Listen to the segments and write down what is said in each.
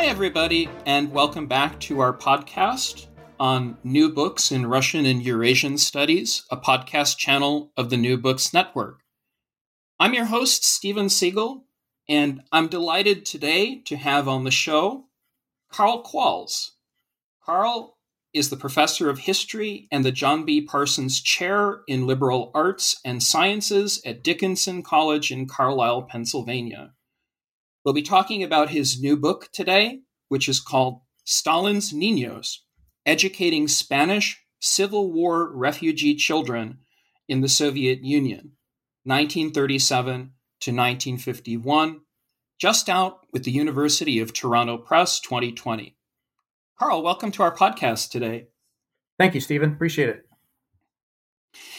Hi, everybody, and welcome back to our podcast on new books in Russian and Eurasian studies, a podcast channel of the New Books Network. I'm your host, Steven Seegel, and I'm delighted today to have on the show Karl Qualls. Karl is the professor of history and the John B. Parsons Chair in Liberal Arts and Sciences at Dickinson College in Carlisle, Pennsylvania. We'll be talking about his new book today, which is called Stalin's Niños Educating Spanish Civil War Refugee Children in the Soviet Union, 1937 to 1951, just out with the University of Toronto Press 2020. Karl, welcome to our podcast today. Thank you, Steven. Appreciate it.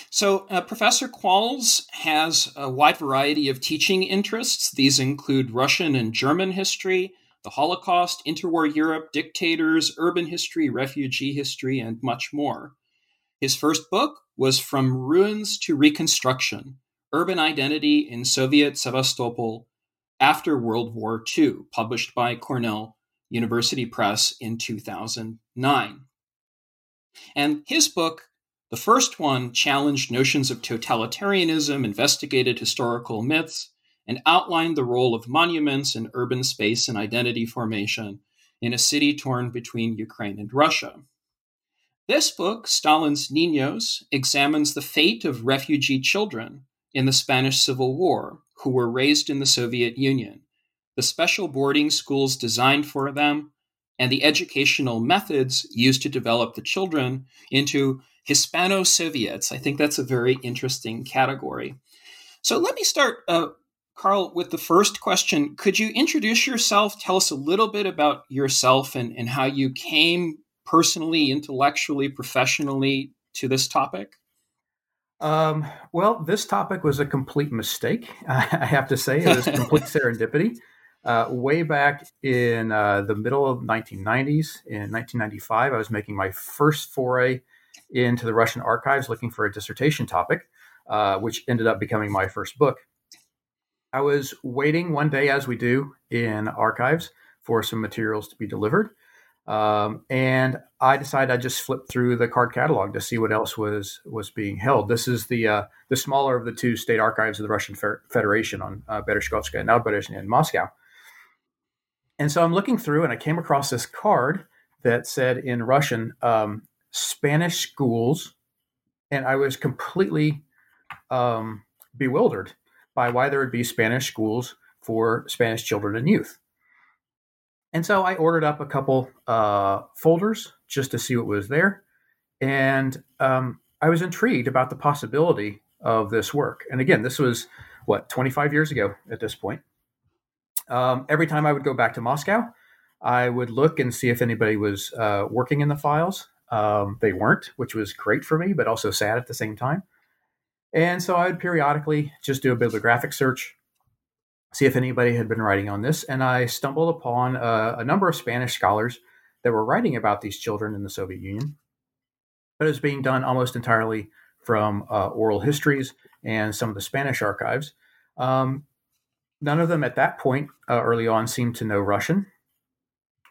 So, uh, Professor Qualls has a wide variety of teaching interests. These include Russian and German history, the Holocaust, interwar Europe, dictators, urban history, refugee history, and much more. His first book was From Ruins to Reconstruction Urban Identity in Soviet Sevastopol After World War II, published by Cornell University Press in 2009. And his book, the first one, challenged notions of totalitarianism, investigated historical myths, and outlined the role of monuments in urban space and identity formation in a city torn between Ukraine and Russia. This book, Stalin's Niños, examines the fate of refugee children in the Spanish Civil War who were raised in the Soviet Union the special boarding schools designed for them, and the educational methods used to develop the children into Hispano Soviets. I think that's a very interesting category. So let me start, uh, Karl, with the first question. Could you introduce yourself? Tell us a little bit about yourself and, and how you came personally, intellectually, professionally to this topic. Um, well, this topic was a complete mistake. I have to say, it was complete serendipity. Uh, way back in uh, the middle of 1990s, in 1995, I was making my first foray into the Russian archives looking for a dissertation topic, uh, which ended up becoming my first book. I was waiting one day, as we do in archives, for some materials to be delivered. Um, and I decided I'd just flip through the card catalog to see what else was was being held. This is the uh, the smaller of the two state archives of the Russian Federation on uh, now Berezhny in Moscow. And so I'm looking through and I came across this card that said in Russian, um, Spanish schools. And I was completely um, bewildered by why there would be Spanish schools for Spanish children and youth. And so I ordered up a couple uh, folders just to see what was there. And um, I was intrigued about the possibility of this work. And again, this was what, 25 years ago at this point um, every time I would go back to Moscow, I would look and see if anybody was uh, working in the files. Um, they weren't, which was great for me, but also sad at the same time. And so I would periodically just do a bibliographic search, see if anybody had been writing on this. And I stumbled upon a, a number of Spanish scholars that were writing about these children in the Soviet Union. But it was being done almost entirely from uh, oral histories and some of the Spanish archives. Um, none of them at that point uh, early on seemed to know Russian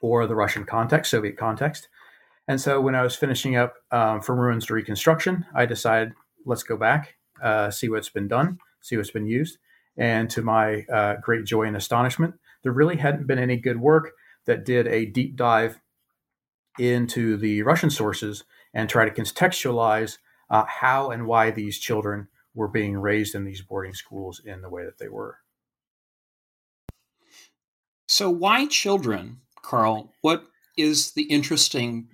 or the Russian context, Soviet context. And so when I was finishing up um, From Ruins to Reconstruction, I decided, let's go back, uh, see what's been done, see what's been used. And to my uh, great joy and astonishment, there really hadn't been any good work that did a deep dive into the Russian sources and try to contextualize uh, how and why these children were being raised in these boarding schools in the way that they were. So, why children, Karl? What is the interesting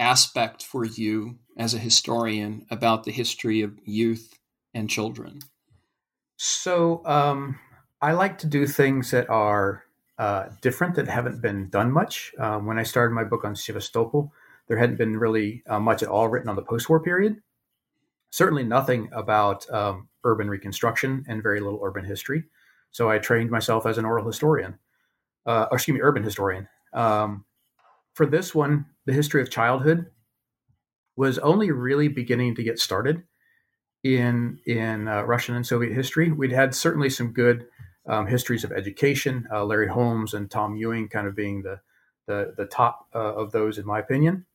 aspect for you as a historian about the history of youth and children? So, um, I like to do things that are uh, different that haven't been done much. Um, when I started my book on Sevastopol, there hadn't been really uh, much at all written on the post war period. Certainly nothing about um, urban reconstruction and very little urban history. So I trained myself as an oral historian uh, or excuse me, urban historian. Um, for this one, the history of childhood was only really beginning to get started in in uh, Russian and Soviet history. We'd had certainly some good um, histories of education. Uh, Larry Holmes and Tom Ewing kind of being the the the top uh, of those, in my opinion.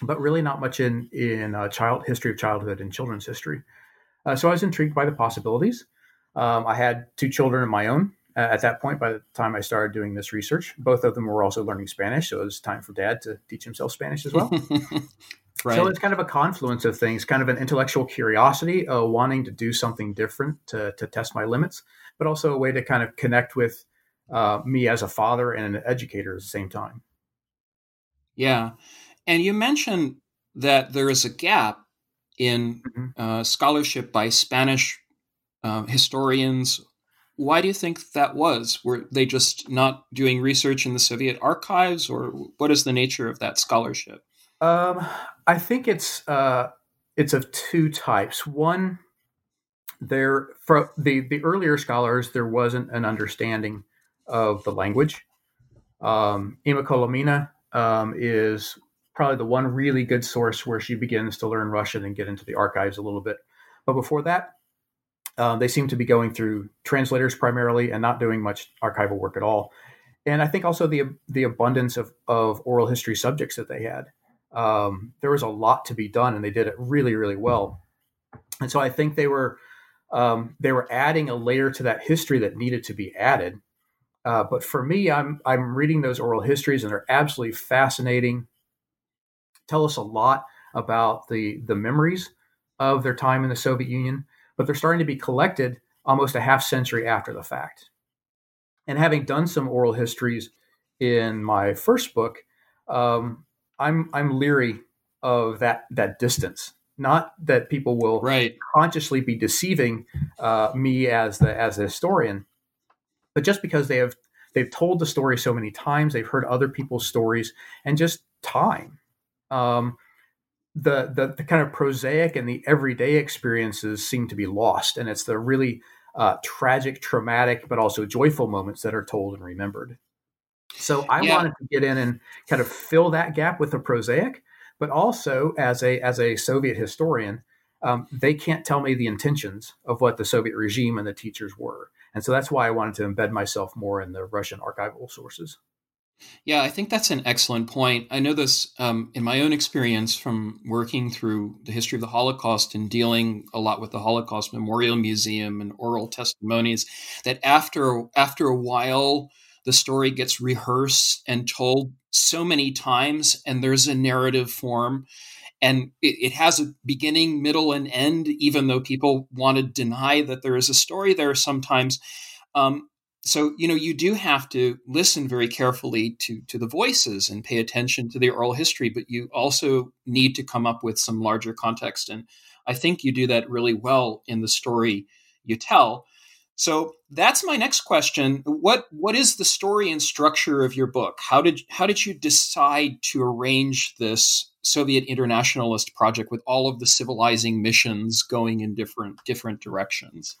But really, not much in in uh, child history of childhood and children's history. Uh, so I was intrigued by the possibilities. Um, I had two children of my own at that point. By the time I started doing this research, both of them were also learning Spanish, so it was time for Dad to teach himself Spanish as well. Right. So it's kind of a confluence of things, kind of an intellectual curiosity, uh, wanting to do something different to, to test my limits, but also a way to kind of connect with uh, me as a father and an educator at the same time. Yeah. And you mentioned that there is a gap in mm-hmm. uh, scholarship by Spanish uh, historians. Why do you think that was? Were they just not doing research in the Soviet archives, or what is the nature of that scholarship? Um, I think it's uh, it's of two types. One, there for the the earlier scholars, there wasn't an understanding of the language. Um, Inma Colomina um, is probably the one really good source where she begins to learn Russian and get into the archives a little bit. But before that, um, they seem to be going through translators primarily and not doing much archival work at all. And I think also the the abundance of, of oral history subjects that they had. Um, there was a lot to be done, and they did it really, really well. And so I think they were um, they were adding a layer to that history that needed to be added uh, but for me, I'm I'm reading those oral histories, and they're absolutely fascinating. Tell us a lot about the the memories of their time in the Soviet Union, but they're starting to be collected almost a half century after the fact. And having done some oral histories in my first book, um, I'm I'm leery of that that distance. Not that people will right. consciously be deceiving uh, me as the as a historian, but just because they have they've told the story so many times, they've heard other people's stories, and just time. Um, the, the the kind of prosaic and the everyday experiences seem to be lost, and it's the really uh, tragic, traumatic, but also joyful moments that are told and remembered. So I yeah. wanted to get in and kind of fill that gap with the prosaic, but also as a as a Soviet historian, um, they can't tell me the intentions of what the Soviet regime and the teachers were. And so that's why I wanted to embed myself more in the Russian archival sources. Yeah, I think that's an excellent point. I know this um, in my own experience from working through the history of the Holocaust and dealing a lot with the Holocaust Memorial Museum and oral testimonies. That after after a while, the story gets rehearsed and told so many times, and there's a narrative form and it, it, has a beginning, middle, and end. Even though people want to deny that there is a story there, sometimes. Um, so you know you do have to listen very carefully to to the voices and pay attention to the oral history, but you also need to come up with some larger context. And I think you do that really well in the story you tell. So that's my next question. What what is the story and structure of your book? How did how did you decide to arrange this Soviet internationalist project with all of the civilizing missions going in different different directions?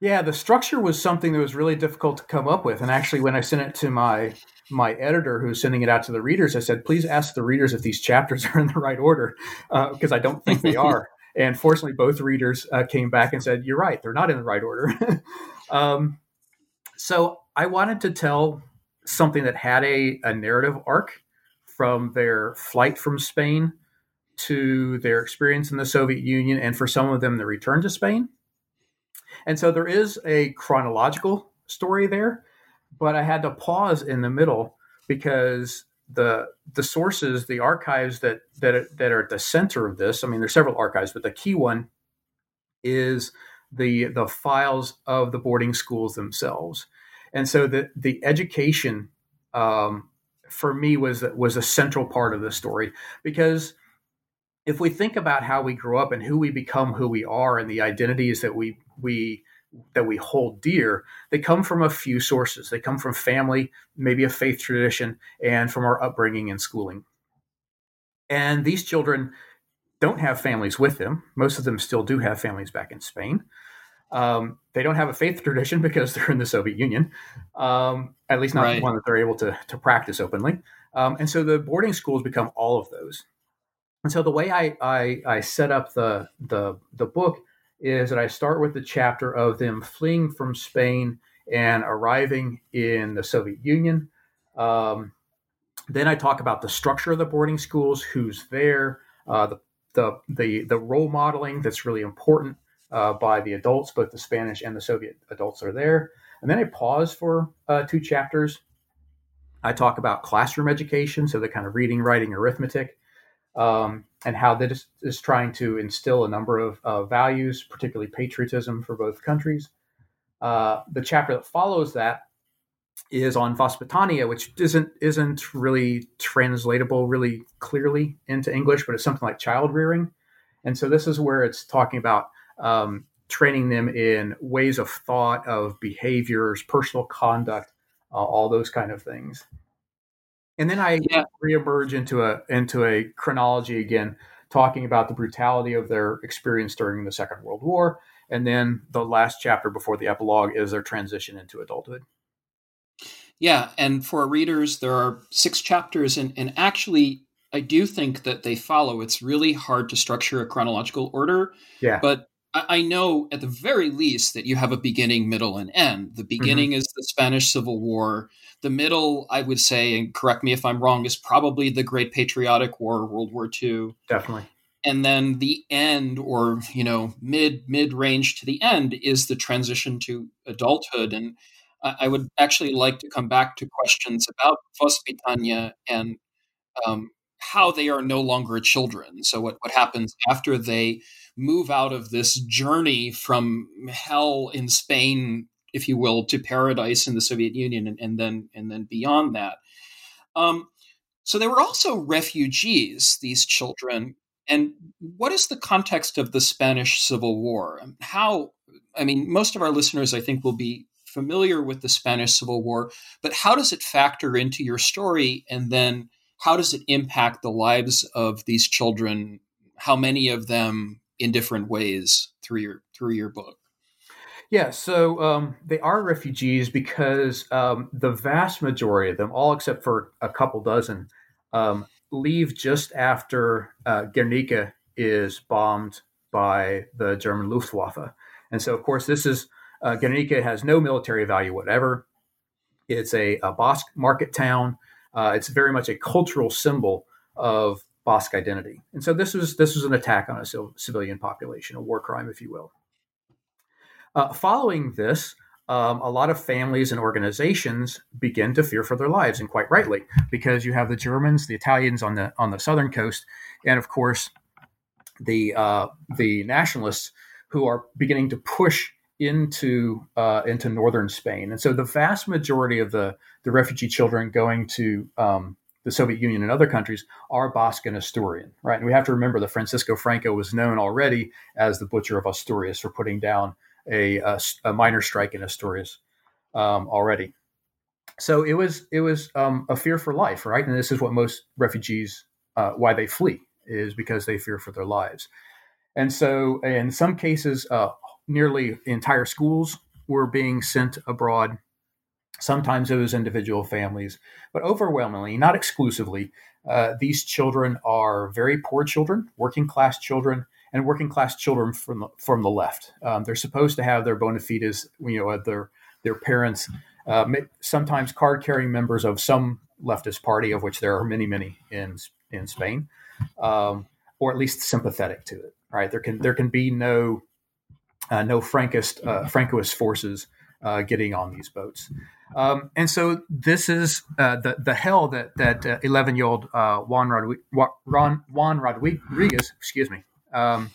Yeah, the structure was something that was really difficult to come up with. And actually, when I sent it to my my editor, who's sending it out to the readers, I said, "Please ask the readers if these chapters are in the right order, because uh, I don't think they are." And fortunately, both readers uh, came back and said, "You're right; they're not in the right order." um, so I wanted to tell something that had a, a narrative arc from their flight from Spain to their experience in the Soviet Union, and for some of them, the return to Spain. And so there is a chronological story there, but I had to pause in the middle because the the sources, the archives that that that are at the center of this. I mean, there's several archives, but the key one is the the files of the boarding schools themselves. And so the the education um, for me was was a central part of the story because if we think about how we grow up and who we become, who we are, and the identities that we we that we hold dear, they come from a few sources. They come from family, maybe a faith tradition, and from our upbringing and schooling. And these children don't have families with them. Most of them still do have families back in Spain. Um, they don't have a faith tradition because they're in the Soviet Union, um, at least not right. one that they're able to, to practice openly. Um, and so the boarding schools become all of those. And so the way I, I, I set up the, the, the book is that I start with the chapter of them fleeing from Spain and arriving in the Soviet Union. Um, Then I talk about the structure of the boarding schools, who's there, uh, the, the, the, the role modeling that's really important uh, by the adults, both the Spanish and the Soviet adults are there. And then I pause for uh, two chapters. I talk about classroom education, so the kind of reading, writing, arithmetic, um, and how that is, is, trying to instill a number of uh, values, particularly patriotism for both countries. Uh, the chapter that follows that is on Vaspitania, which isn't isn't really translatable really clearly into English, but it's something like child rearing. And so this is where it's talking about um, training them in ways of thought, of behaviors, personal conduct, uh, all those kind of things. And then I yeah. reemerge into a into a chronology again, talking about the brutality of their experience during the Second World War, and then the last chapter before the epilogue is their transition into adulthood. Yeah, and for readers, there are six chapters, and, and actually, I do think that they follow. It's really hard to structure a chronological order. Yeah. But I, know at the very least that you have a beginning, middle, and end. The beginning mm-hmm. is the Spanish Civil War. The middle, I would say, and correct me if I'm wrong, is probably the Great Patriotic War, World War II. Definitely and then the end or you know mid mid range to the end is the transition to adulthood and I would actually like to come back to questions about Vospitania and um, how they are no longer children. So, what, what happens after they move out of this journey from hell in Spain, if you will, to paradise in the Soviet Union, and, and then and then beyond that. Um, so, they were also refugees. These children. And what is the context of the Spanish Civil War? How I mean, most of our listeners, I think, will be familiar with the Spanish Civil War, but how does it factor into your story? And then how does it impact the lives of these children? How many of them in different ways through your through your book? Yeah, so um, they are refugees because um, the vast majority of them, all except for a couple dozen, um, leave just after uh, Guernica is bombed by the German Luftwaffe. And so, of course, this is uh, Guernica has no military value whatever. It's a, a Basque market town. Uh, it's very much a cultural symbol of Basque identity. And so this was this was an attack on a civilian population, a war crime, if you will. Uh, following this, um, a lot of families and organizations begin to fear for their lives, and quite rightly, because you have the Germans, the Italians on the on the southern coast, and of course the uh, the nationalists who are beginning to push into uh, into northern Spain, and so the vast majority of the the refugee children going to um, the Soviet Union and other countries are Basque and Asturian, right? And we have to remember that Francisco Franco was known already as the butcher of Asturias for putting down a, a, a minor strike in Asturias um, already. So it was it was um, a fear for life, right? And this is what most refugees uh, why they flee is because they fear for their lives. And so, in some cases, uh, nearly entire schools were being sent abroad. Sometimes it was individual families, but overwhelmingly, not exclusively, uh, these children are very poor children, working class children, and working class children from the, from the left. Um, they're supposed to have their bona fides, you know, their their parents, uh, sometimes card carrying members of some leftist party, of which there are many, many in in Spain, um, or at least sympathetic to it. Right? There can there can be no uh, no Frankist uh, Francoist forces uh, getting on these boats. Um, and so this is uh, the the hell that that eleven year old Juan, Rodri- Juan Rodriguez, excuse me, um,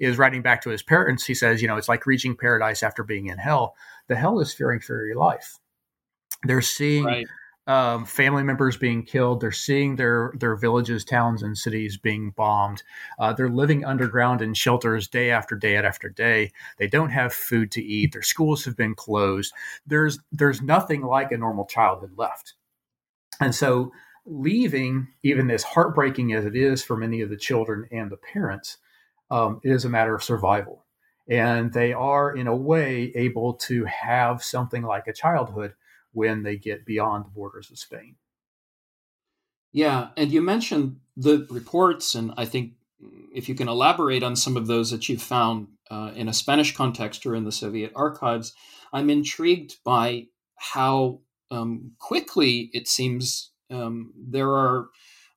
is writing back to his parents. He says, you know, it's like reaching paradise after being in hell. The hell is fearing for your life. They're seeing. Right um, family members being killed. They're seeing their their villages, towns, and cities being bombed. Uh, they're living underground in shelters day after day after day. They don't have food to eat. Their schools have been closed. There's there's nothing like a normal childhood left, and so leaving, even as heartbreaking as it is for many of the children and the parents, um, it is a matter of survival. And they are, in a way, able to have something like a childhood when they get beyond the borders of Spain. Yeah, and you mentioned the reports, and I think if you can elaborate on some of those that you've found uh, in a Spanish context or in the Soviet archives, I'm intrigued by how um, quickly it seems Um, there are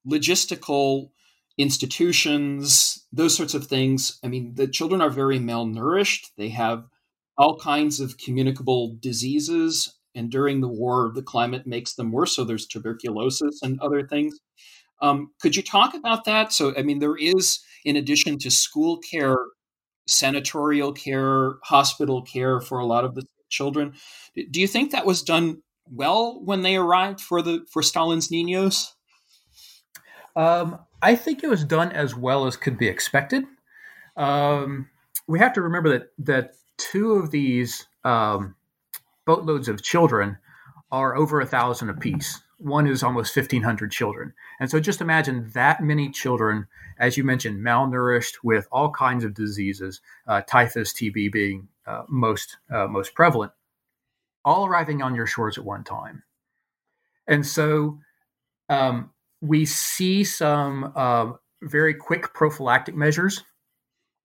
logistical institutions, those sorts of things. I mean, the children are very malnourished. They have all kinds of communicable diseases. And during the war, the climate makes them worse. So there's tuberculosis and other things. Um, could you talk about that? So, I mean, there is, in addition to school care, sanatorial care, hospital care for a lot of the children. Do you think that was done well when they arrived for the for Stalin's Niños? Um, I think it was done as well as could be expected. Um, we have to remember that that two of these um, boatloads of children are over a thousand apiece. One is almost fifteen hundred children, and so just imagine that many children, as you mentioned, malnourished with all kinds of diseases, uh, typhus, TB being uh, most uh, most prevalent, all arriving on your shores at one time, and so um, we see some um, very quick prophylactic measures.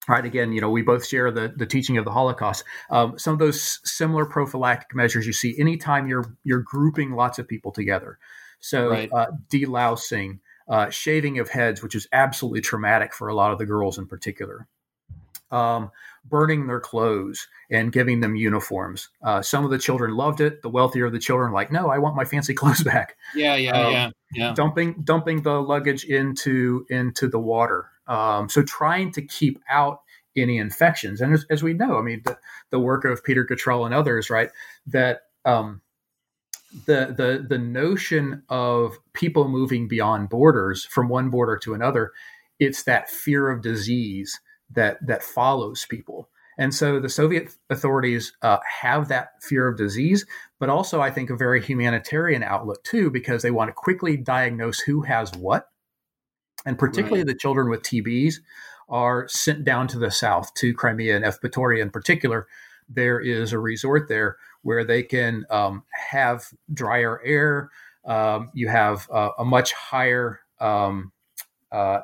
Right. Again, you know, we both share the, the teaching of the Holocaust. Um, some of those similar prophylactic measures you see anytime you're you're grouping lots of people together. So right. uh, delousing, uh, shaving of heads, which is absolutely traumatic for a lot of the girls in particular. Um, burning their clothes and giving them uniforms. Uh, some of the children loved it. The wealthier of the children, like, no, I want my fancy clothes back. Yeah, yeah, um, yeah, yeah. Dumping dumping the luggage into into the water. Um, so trying to keep out any infections. And as, as, we know, I mean, the, the work of Peter Gatrell and others, right, that um, the the the notion of people moving beyond borders from one border to another, it's that fear of disease that that follows people. And so the Soviet authorities uh, have that fear of disease, but also I think a very humanitarian outlook too, because they want to quickly diagnose who has what. And particularly right. the children with TBs are sent down to the south, to Crimea and Evpatoria in particular. There is a resort there where they can um, have drier air. Um, you have uh, a much higher um, uh,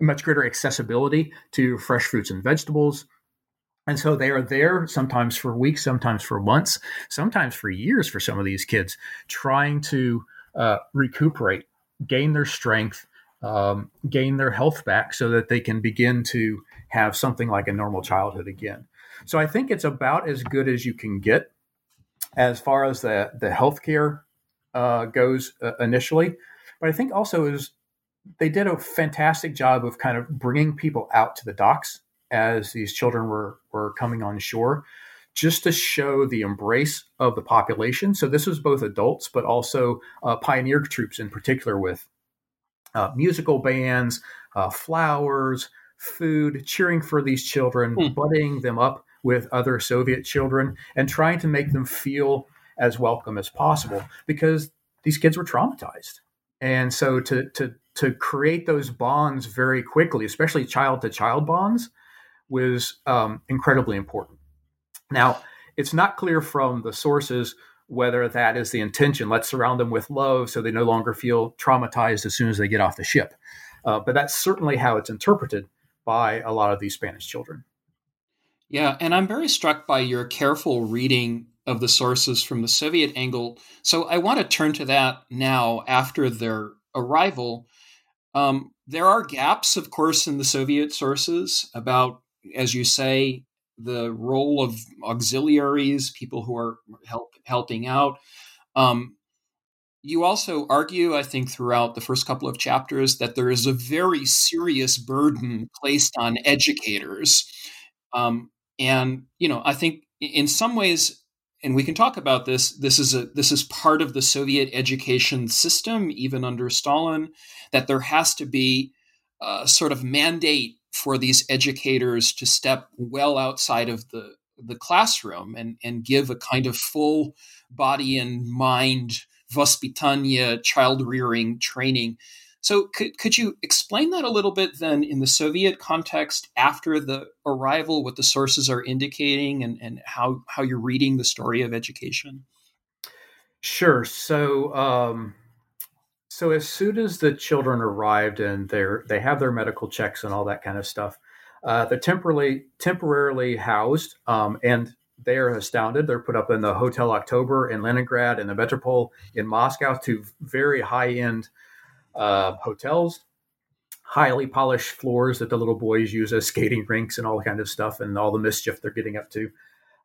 much greater accessibility to fresh fruits and vegetables. And so they are there sometimes for weeks, sometimes for months, sometimes for years for some of these kids, trying to uh, recuperate, gain their strength, um, gain their health back so that they can begin to have something like a normal childhood again. So I think it's about as good as you can get as far as the, the healthcare uh, goes uh, initially. But I think also is they did a fantastic job of kind of bringing people out to the docks as these children were were coming on shore just to show the embrace of the population so this was both adults but also uh, pioneer troops in particular with uh, musical bands uh, flowers food cheering for these children mm. budding them up with other soviet children and trying to make them feel as welcome as possible because these kids were traumatized and so to to to create those bonds very quickly, especially child to child bonds, was um, incredibly important. Now, it's not clear from the sources whether that is the intention. Let's surround them with love so they no longer feel traumatized as soon as they get off the ship. Uh, but that's certainly how it's interpreted by a lot of these Spanish children. Yeah, and I'm very struck by your careful reading of the sources from the Soviet angle. So I want to turn to that now after their arrival. Um, there are gaps, of course, in the Soviet sources about, as you say, the role of auxiliaries, people who are help, helping out. Um, you also argue, I think, throughout the first couple of chapters, that there is a very serious burden placed on educators. Um, and, you know, I think in some ways, and we can talk about this this is a this is part of the soviet education system even under stalin that there has to be a sort of mandate for these educators to step well outside of the the classroom and and give a kind of full body and mind vospitania child rearing training so, could, could you explain that a little bit then in the Soviet context after the arrival, what the sources are indicating, and, and how, how you're reading the story of education? Sure. So, um, so as soon as the children arrived and they're they have their medical checks and all that kind of stuff, uh, they're temporarily temporarily housed, um, and they are astounded. They're put up in the Hotel October in Leningrad and the Metropole in Moscow, two very high end uh, hotels, highly polished floors that the little boys use as skating rinks and all kind of stuff, and all the mischief they're getting up to.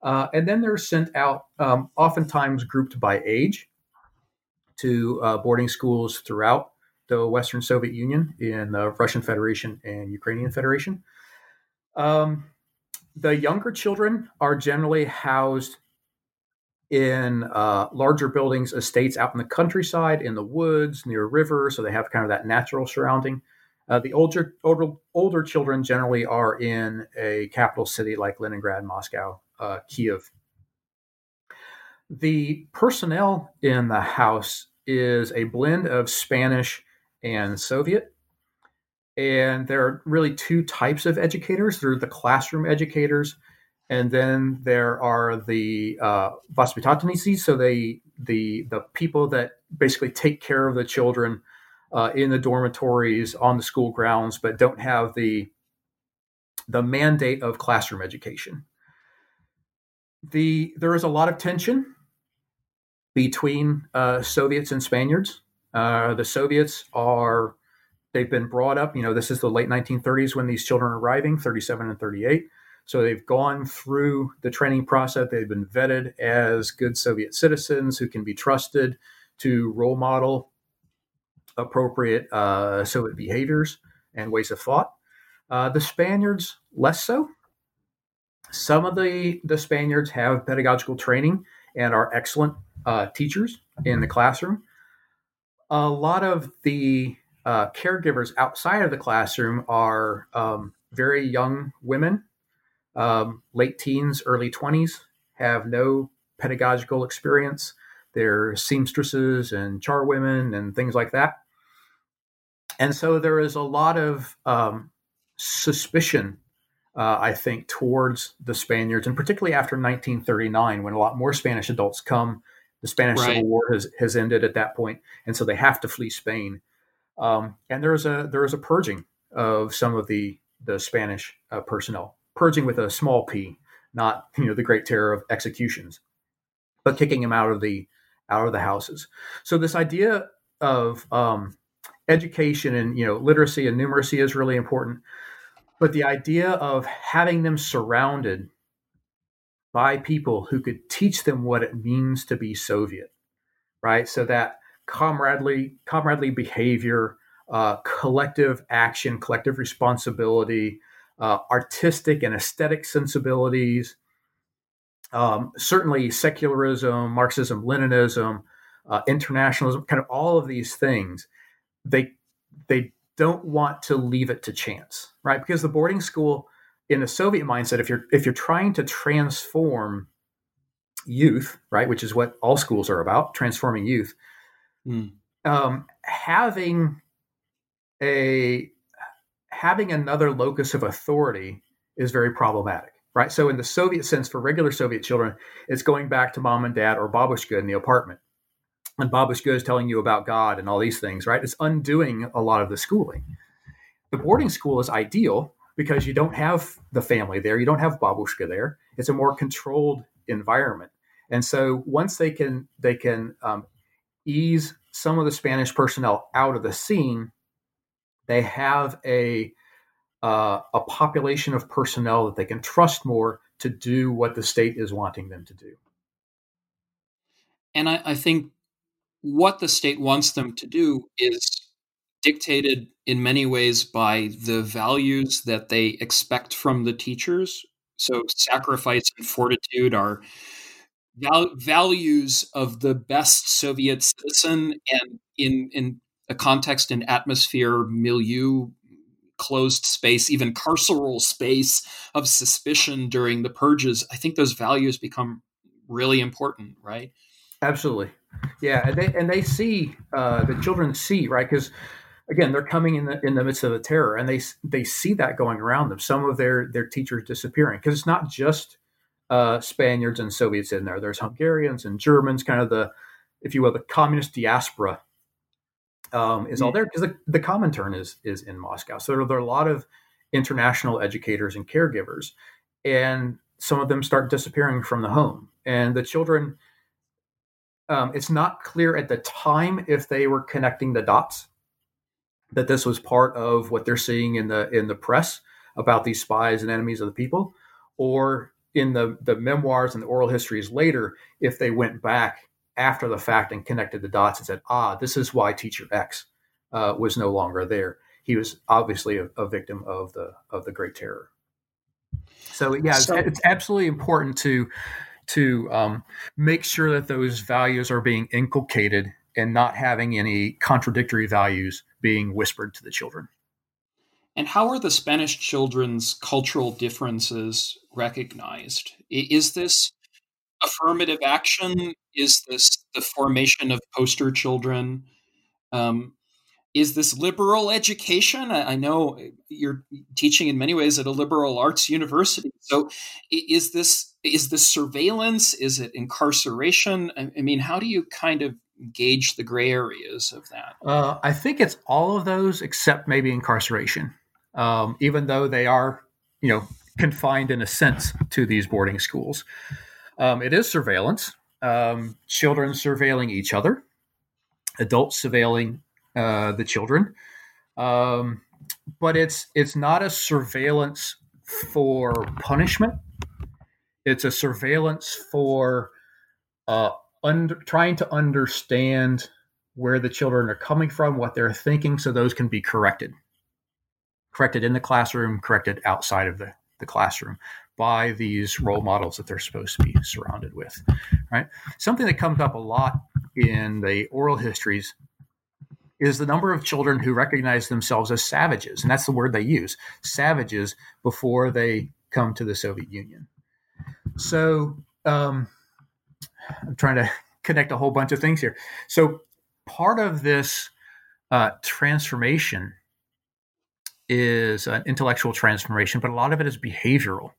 Uh, and then they're sent out, um, oftentimes grouped by age, to uh, boarding schools throughout the Western Soviet Union in the Russian Federation and Ukrainian Federation. Um, the younger children are generally housed in uh, larger buildings, estates out in the countryside, in the woods, near rivers, so they have kind of that natural surrounding. Uh, the older, older older children generally are in a capital city like Leningrad, Moscow, uh, Kiev. The personnel in the house is a blend of Spanish and Soviet. And there are really two types of educators. There are the classroom educators, and then there are the uh, so they the the people that basically take care of the children uh, in the dormitories on the school grounds, but don't have the the mandate of classroom education. The there is a lot of tension between uh, Soviets and Spaniards. Uh, the Soviets are they've been brought up. You know, this is the late 1930s when these children are arriving, 37 and 38. So they've gone through the training process. They've been vetted as good Soviet citizens who can be trusted to role model appropriate uh, Soviet behaviors and ways of thought. Uh, the Spaniards, less so. Some of the, the Spaniards have pedagogical training and are excellent uh, teachers in the classroom. A lot of the uh, caregivers outside of the classroom are um, very young women um, late teens, early 20s, have no pedagogical experience. They're seamstresses and charwomen and things like that. And so there is a lot of um, suspicion, uh, I think, towards the Spaniards, and particularly after 1939, when a lot more Spanish adults come. The Spanish right. Civil War has, has ended at that point, and so they have to flee Spain. Um, and there is a there is a purging of some of the the Spanish uh, personnel purging with a small p, not you know the great terror of executions, but kicking them out of the out of the houses. So this idea of um, education and you know literacy and numeracy is really important, but the idea of having them surrounded by people who could teach them what it means to be Soviet, right? So that comradely comradely behavior, uh, collective action, collective responsibility, uh, artistic and aesthetic sensibilities, um, certainly secularism, Marxism, Leninism, uh, internationalism, kind of all of these things. They they don't want to leave it to chance, right? Because the boarding school in the Soviet mindset, if you're if you're trying to transform youth, right, which is what all schools are about, transforming youth, mm. um, having a having another locus of authority is very problematic, right? So, in the Soviet sense, for regular Soviet children, it's going back to mom and dad or babushka in the apartment. And babushka is telling you about God and all these things, right? It's undoing a lot of the schooling. The boarding school is ideal because you don't have the family there, you don't have babushka there. It's a more controlled environment, and so once they can they can um, ease some of the Spanish personnel out of the scene, they have a uh, a population of personnel that they can trust more to do what the state is wanting them to do. And I, I think what the state wants them to do is dictated in many ways by the values that they expect from the teachers. So, sacrifice and fortitude are val- values of the best Soviet citizen, and in in a context and atmosphere, milieu, closed space, even carceral space of suspicion during the purges, I think those values become really important, right? Absolutely, yeah, and they and they see uh, the children see right because again they're coming in the in the midst of the terror and they they see that going around them. Some of their their teachers disappearing because it's not just uh, Spaniards and Soviets in there. There's Hungarians and Germans, kind of the if you will the communist diaspora um, is all there because the, the Comintern is is in Moscow. So there, there, are a lot of international educators and caregivers, and some of them start disappearing from the home, and the children. Um, it's not clear at the time if they were connecting the dots that this was part of what they're seeing in the in the press about these spies and enemies of the people, or in the the memoirs and the oral histories later, if they went back after the fact and connected the dots and said, ah, this is why teacher X uh, was no longer there. He was obviously a, a victim of the of the Great Terror. So yeah, so, it's, it's, absolutely important to to um, make sure that those values are being inculcated and not having any contradictory values being whispered to the children. And how are the Spanish children's cultural differences recognized? Is this affirmative action? Is this the formation of poster children? Um, is this liberal education? I, I, know you're teaching in many ways at a liberal arts university. So, is this is this surveillance? Is it incarceration? I, I mean, how do you kind of gauge the gray areas of that? Uh, I think it's all of those except maybe incarceration. Um, even though they are, you know, confined in a sense to these boarding schools, um, it is surveillance. Um, children surveilling each other, adults surveilling uh, the children. Um, but it's it's not a surveillance for punishment. It's a surveillance for uh, under, trying to understand where the children are coming from, what they're thinking, so those can be corrected. Corrected in the classroom, corrected outside of the, the classroom by these role models that they're supposed to be surrounded with. Right? Something that comes up a lot in the oral histories is the number of children who recognize themselves as savages, and that's the word they use, savages before they come to the Soviet Union. So um, I'm trying to connect a whole bunch of things here. So part of this uh, transformation is an intellectual transformation, but a lot of it is behavioral,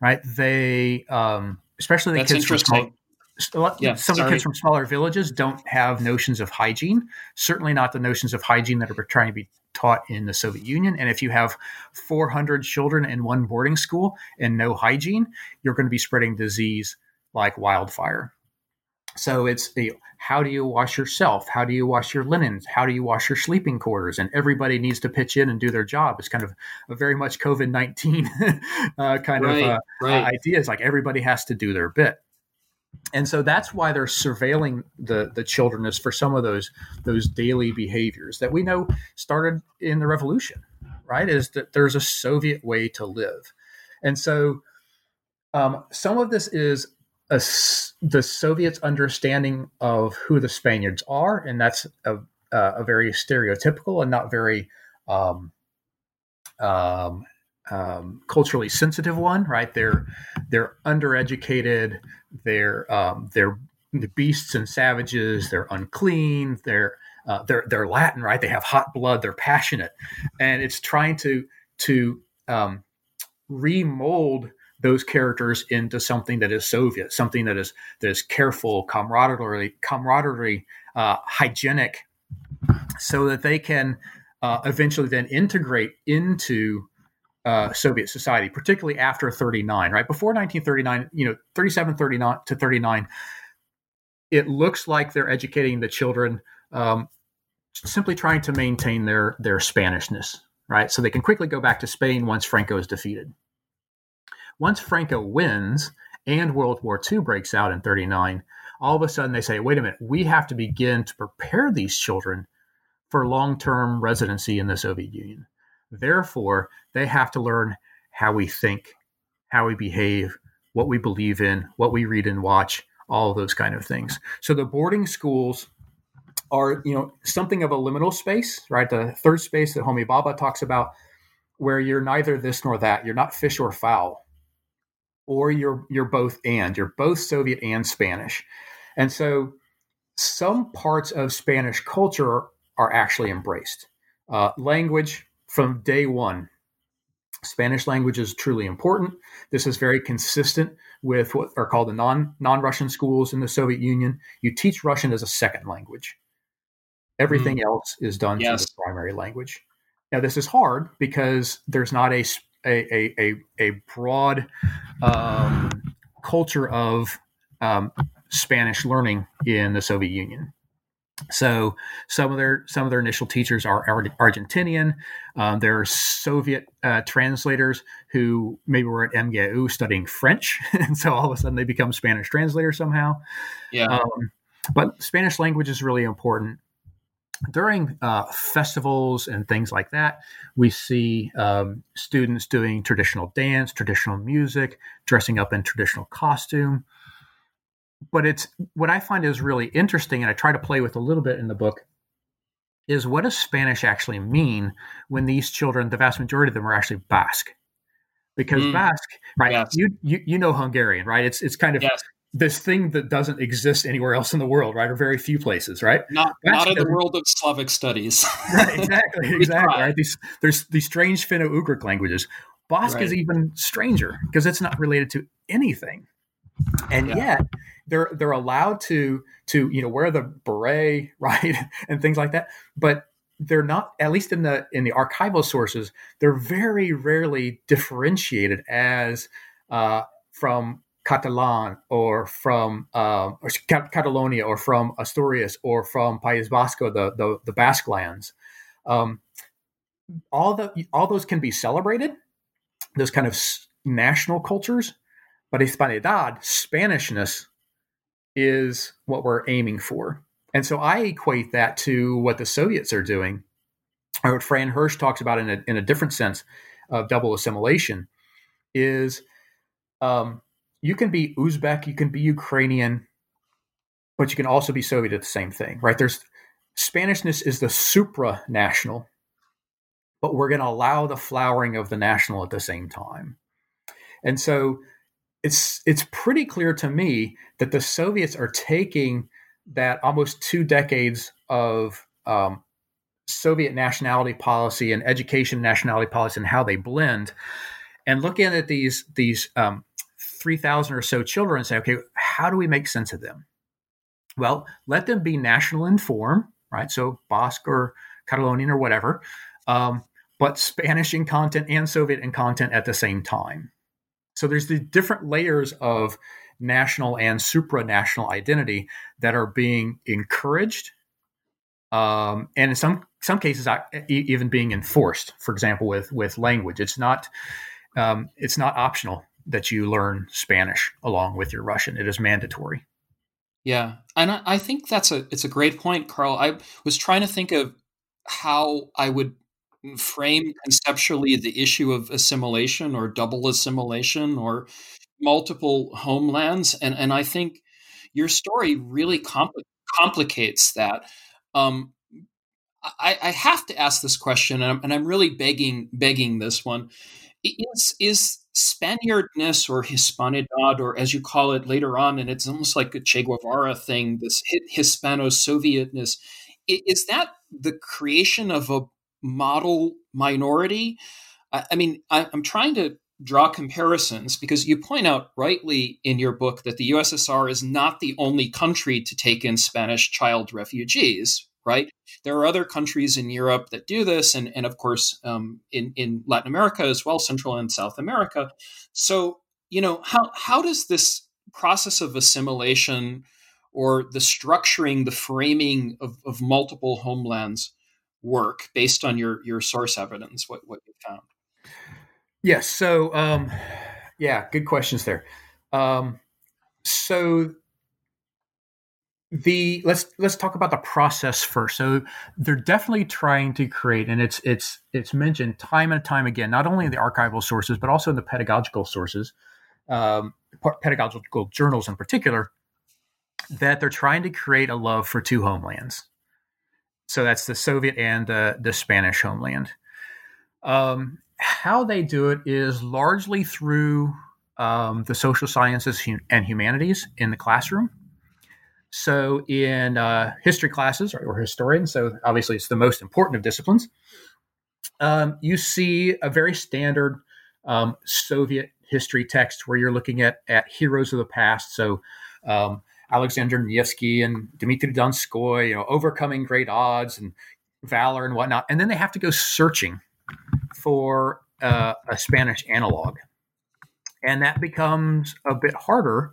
right? They, um, especially the That's kids from small, yeah, some of the kids from smaller villages don't have notions of hygiene. Certainly not the notions of hygiene that are trying to be taught in the Soviet Union. And if you have 400 children in one boarding school and no hygiene, you're going to be spreading disease like wildfire. So it's the how do you wash yourself? How do you wash your linens? How do you wash your sleeping quarters? And everybody needs to pitch in and do their job. It's kind of a very much COVID 19 uh, kind right, of uh, right. idea. It's like everybody has to do their bit and so that's why they're surveilling the the children is for some of those those daily behaviors that we know started in the revolution right is that there's a soviet way to live and so um, some of this is a, the soviets understanding of who the spaniards are and that's a, a very stereotypical and not very um, um, um, culturally sensitive one, right? They're they're undereducated. They're um, they're the beasts and savages. They're unclean. They're uh, they're they're Latin, right? They have hot blood. They're passionate, and it's trying to to um, remold those characters into something that is Soviet, something that is that is careful, camaraderie, camaraderie, uh, hygienic, so that they can uh, eventually then integrate into uh, Soviet society, particularly after 39, right? Before 1939, you know, 37, 39 to 39, it looks like they're educating the children um, simply trying to maintain their their Spanishness, right? So they can quickly go back to Spain once Franco is defeated. Once Franco wins and World War II breaks out in 39, all of a sudden they say, wait a minute, we have to begin to prepare these children for long term residency in the Soviet Union. Therefore, they have to learn how we think, how we behave, what we believe in, what we read and watch, all those kind of things. So the boarding schools are, you know, something of a liminal space, right? The third space that Homi Bhabha talks about, where you're neither this nor that. You're not fish or fowl, or you're you're both and. You're both Soviet and Spanish, and so some parts of Spanish culture are actually embraced. Uh, language, from day one. Spanish language is truly important. This is very consistent with what are called the non non Russian schools in the Soviet Union. You teach Russian as a second language. Everything mm. else is done yes. through the primary language. Now, this is hard because there's not a a a, a, a broad um, culture of um, Spanish learning in the Soviet Union. So some of their some of their initial teachers are Argentinian. Um, there are Soviet uh, translators who maybe were at MGU studying French, and so all of a sudden they become Spanish translators somehow. Yeah. Um, but Spanish language is really important. During uh, festivals and things like that, we see um, students doing traditional dance, traditional music, dressing up in traditional costume but it's what I find is really interesting, and I try to play with a little bit in the book, is what does Spanish actually mean when these children, the vast majority of them, are actually Basque? Because mm. Basque, right? Yes. You, you you know Hungarian, right? It's it's kind of yes. This thing that doesn't exist anywhere else in the world, right? Or very few places, right? Not not in the world of Slavic studies. right, exactly, exactly. Right? These there's these strange Finno-Ugric languages. Basque right. is even stranger because it's not related to anything, and yeah. yet they're they're allowed to to you know wear the beret right and things like that but they're not at least in the in the archival sources they're very rarely differentiated as uh, from Catalan or from uh, or Catalonia or from Asturias or from País Vasco, the the, the Basque lands. Um, all the all those can be celebrated, those kind of national cultures, but Hispanidad, Spanishness, is what we're aiming for. And so I equate that to what the Soviets are doing, or what Fran Hirsch talks about in a, in a different sense of double assimilation, is um, you can be Uzbek, you can be Ukrainian, but you can also be Soviet at the same thing, right? There's Spanishness is the supranational, but we're going to allow the flowering of the national at the same time. And so it's it's pretty clear to me that the Soviets are taking that almost two decades of um, Soviet nationality policy and education nationality policy and how they blend, and looking at these these um, three thousand or so children and say, okay, how do we make sense of them? Well, let them be national in form, right? So Basque or Catalonian or whatever, um, but Spanish in content and Soviet in content at the same time. So there's the different layers of national and supranational identity that are being encouraged, um, and in some some cases, even being enforced. For example, with with language, it's not um, it's not optional that you learn Spanish along with your Russian. It is mandatory. Yeah, and I, I think that's a it's a great point, Karl. I was trying to think of how I would frame conceptually the issue of assimilation or double assimilation or multiple homelands. And, and I think your story really compl- complicates that. Um, I, I, have to ask this question, and I'm, and I'm, really begging begging this one: is is Spaniardness or Hispanidad, or as you call it later on, and it's almost like a Che Guevara thing, this Hispano-Sovietness, is that the creation of a model minority. I mean, I'm trying to draw comparisons because you point out rightly in your book that the USSR is not the only country to take in Spanish child refugees, right? There are other countries in Europe that do this, and, and of course um, in, in Latin America as well, Central and South America. So, you know, how, how does this process of assimilation or the structuring, the framing of, of multiple homelands work based on your your source evidence what what you found yes so um yeah good questions there um so the let's let's talk about the process first so they're definitely trying to create and it's it's it's mentioned time and time again not only in the archival sources but also in the pedagogical sources um, pedagogical journals in particular that they're trying to create a love for two homelands so that's the Soviet and the, the Spanish homeland. Um, how they do it is largely through um, the social sciences and humanities in the classroom. So, in uh, history classes or, or historians, so obviously it's the most important of disciplines, um, you see a very standard um, Soviet history text where you're looking at, at heroes of the past. So, um, Alexander Nevsky and Dmitry Donskoy, you know, overcoming great odds and valor and whatnot. And then they have to go searching for uh, a Spanish analog, and that becomes a bit harder.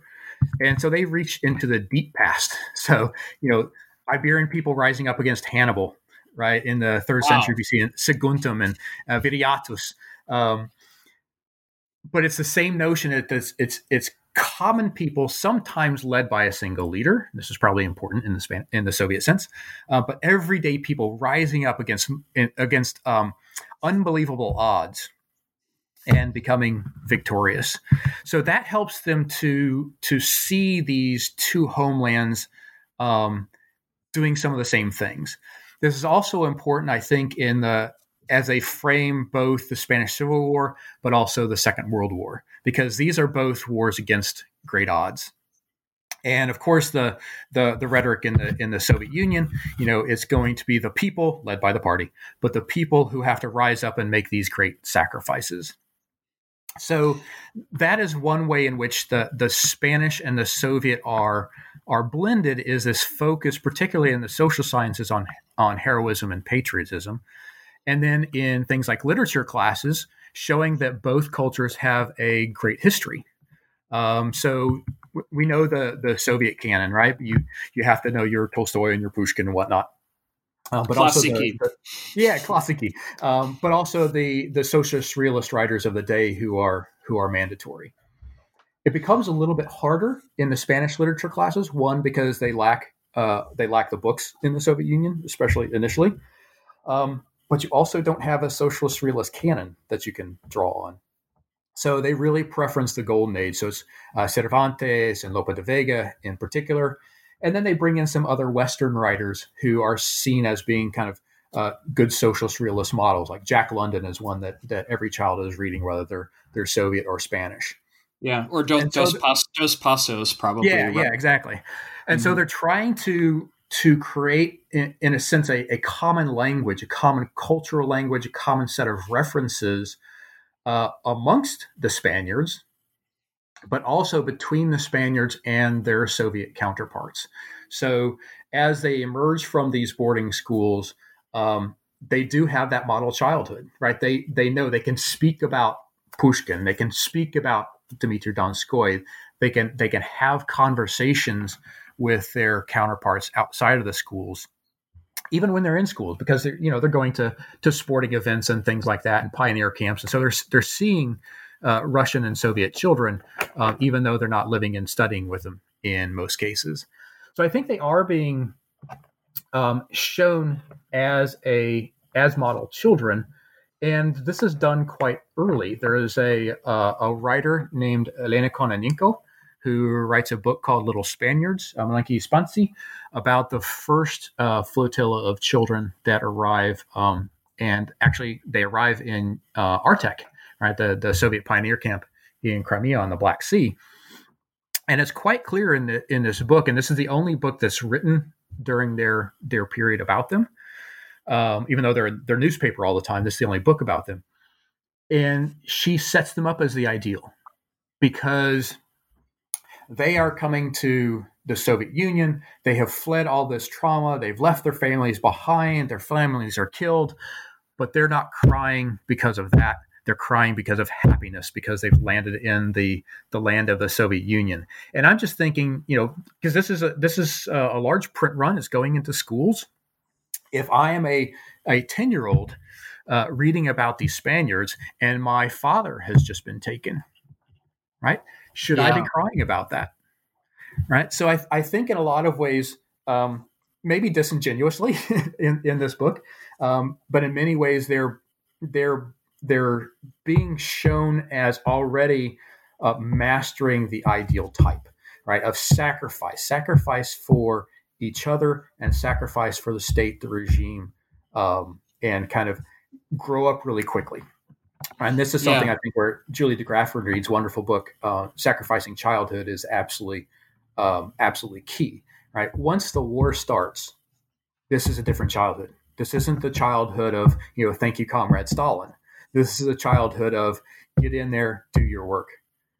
And so they reach into the deep past. So you know, Iberian people rising up against Hannibal, right in the third wow. century BC, and Saguntum and uh, Viriathus. Um, but it's the same notion that it's it's it's common people, sometimes led by a single leader. This is probably important in the Span- in the Soviet sense, uh, but everyday people rising up against against um, unbelievable odds and becoming victorious. So that helps them to to see these two homelands um, doing some of the same things. This is also important, I think, in the as they frame both the Spanish Civil War but also the Second World War, because these are both wars against great odds. And of course, the, the the rhetoric in the in the Soviet Union, you know, it's going to be the people led by the party, but the people who have to rise up and make these great sacrifices. So that is one way in which the the Spanish and the Soviet are are blended. Is this focus, particularly in the social sciences, on on heroism and patriotism, and then in things like literature classes, showing that both cultures have a great history. Um, so we know the the Soviet canon, right? You you have to know your Tolstoy and your Pushkin and whatnot. Uh, but also the, the, yeah, classicy. Um, but also the the socialist realist writers of the day who are who are mandatory. It becomes a little bit harder in the Spanish literature classes. One because they lack uh, they lack the books in the Soviet Union, especially initially. Um, but you also don't have a socialist realist canon that you can draw on. So they really preference the golden age. So it's uh, Cervantes and Lope de Vega in particular. And then they bring in some other Western writers who are seen as being kind of uh, good socialist realist models. Like Jack London is one that, that every child is reading, whether they're, they're Soviet or Spanish. Yeah, or Dos, so Dos, Pas- Dos Passos, probably. Yeah, yeah, exactly. And mm-hmm. so they're trying to to create, in, in a sense, a, a, common language, a common cultural language, a common set of references uh, amongst the Spaniards, but also between the Spaniards and their Soviet counterparts. So as they emerge from these boarding schools, um, they do have that model childhood, right? They they know they can speak about Pushkin, they can speak about Dmitry Donskoy, they can they can have conversations with their counterparts outside of the schools even when they're in schools because they're you know they're going to to sporting events and things like that and pioneer camps and so they're they're seeing uh, Russian and Soviet children um, even though they're not living and studying with them in most cases so I think they are being um, shown as a as model children and this is done quite early there is a uh, a writer named Elena Kononenko who writes a book called Little Spaniards, Malenki Ispanci, about the first uh, flotilla of children that arrive. Um, and actually, they arrive in uh, Artek, right, the, the Soviet pioneer camp in Crimea on the Black Sea. And it's quite clear in the in this book, and this is the only book that's written during their their period about them. Um, even though they're their newspaper all the time, this is the only book about them. And she sets them up as the ideal because they are coming to the Soviet Union. They have fled all this trauma. They've left their families behind. Their families are killed, but they're not crying because of that. They're crying because of happiness because they've landed in the the land of the Soviet Union. And I'm just thinking, you know, because this is a this is a, large print run. It's going into schools. If I am a a ten year old uh, reading about these Spaniards and my father has just been taken, right? Should yeah. I be crying about that? Right. So I, I think in a lot of ways, um, maybe disingenuously in, in this book, um, but in many ways they're they're they're being shown as already uh, mastering the ideal type, right? Of sacrifice, sacrifice for each other, and sacrifice for the state, the regime, um, and kind of grow up really quickly. And this is something yeah. I think where Julie deGraffenried wonderful book, uh, "Sacrificing Childhood," is absolutely, um, absolutely key. Right. Once the war starts, this is a different childhood. This isn't the childhood of you know, thank you, comrade Stalin. This is a childhood of get in there, do your work.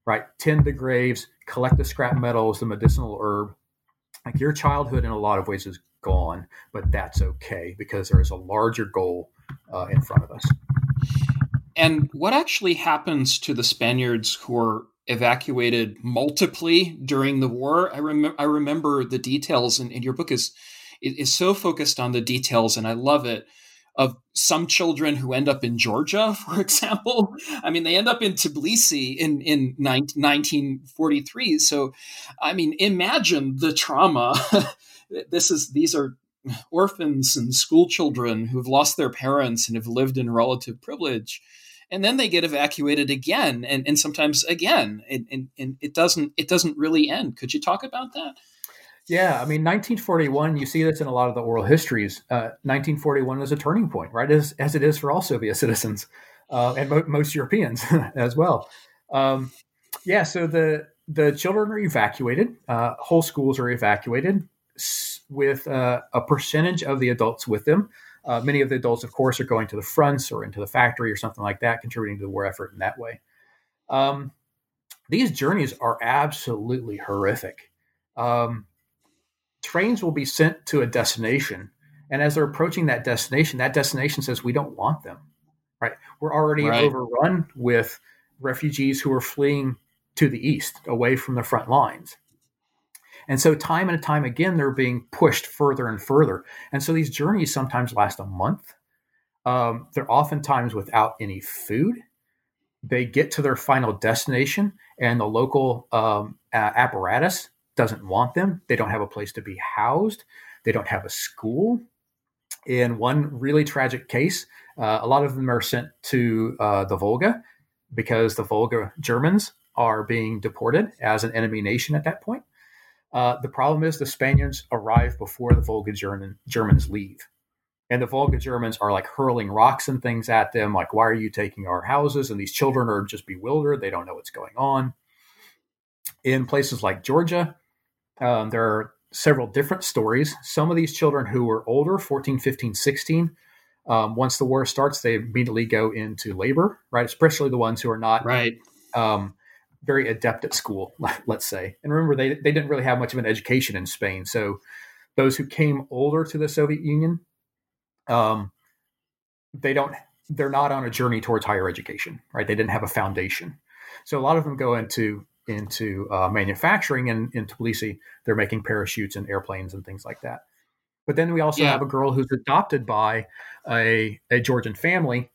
Right. Tend the graves, collect the scrap metals, the medicinal herb. Like your childhood, in a lot of ways, is gone, but that's okay because there is a larger goal uh, in front of us. And what actually happens to the Spaniards who are evacuated multiply during the war? I, rem- I remember the details, and, and your book is is so focused on the details, and I love it of some children who end up in Georgia, for example. I mean, they end up in Tbilisi in, in 1943. So, I mean, imagine the trauma. this is, these are orphans and school children who've lost their parents and have lived in relative privilege. And then they get evacuated again and, and sometimes again. And, and, and it doesn't it doesn't really end. Could you talk about that? Yeah, I mean, 1941, you see this in a lot of the oral histories. Uh, 1941 was a turning point, right? As, as it is for all Soviet citizens uh, and mo- most Europeans as well. Um, yeah, so the, the children are evacuated, uh, whole schools are evacuated with uh, a percentage of the adults with them. Uh, many of the adults, of course, are going to the fronts or into the factory or something like that, contributing to the war effort in that way. Um, these journeys are absolutely horrific. Um, trains will be sent to a destination and as they're approaching that destination that destination says we don't want them right? We're already right. overrun with refugees who are fleeing to the east away from the front lines. And so time and time again they're being pushed further and further. And so these journeys sometimes last a month. Um, they're oftentimes without any food. They get to their final destination and the local um, apparatus doesn't want them. They don't have a place to be housed. They don't have a school. In one really tragic case, uh, a lot of them are sent to uh, the Volga because the Volga Germans are being deported as an enemy nation at that point. Uh, the problem is the Spaniards arrive before the Volga German, Germans leave. And the Volga Germans are like hurling rocks and things at them, like, why are you taking our houses? And these children are just bewildered. They don't know what's going on. In places like Georgia, um, there are several different stories. Some of these children who were older, 14, 15, 16, um, once the war starts, they immediately go into labor, right? Especially the ones who are not right. Um, very adept at school, let's say. And remember, they, they didn't really have much of an education in Spain. So those who came older to the Soviet Union, um, they don't, they're not on a journey towards higher education, right? They didn't have a foundation. So a lot of them go into into uh, manufacturing in, in Tbilisi. They're making parachutes and airplanes and things like that. But then we also yeah. have a girl who's adopted by a, a Georgian family.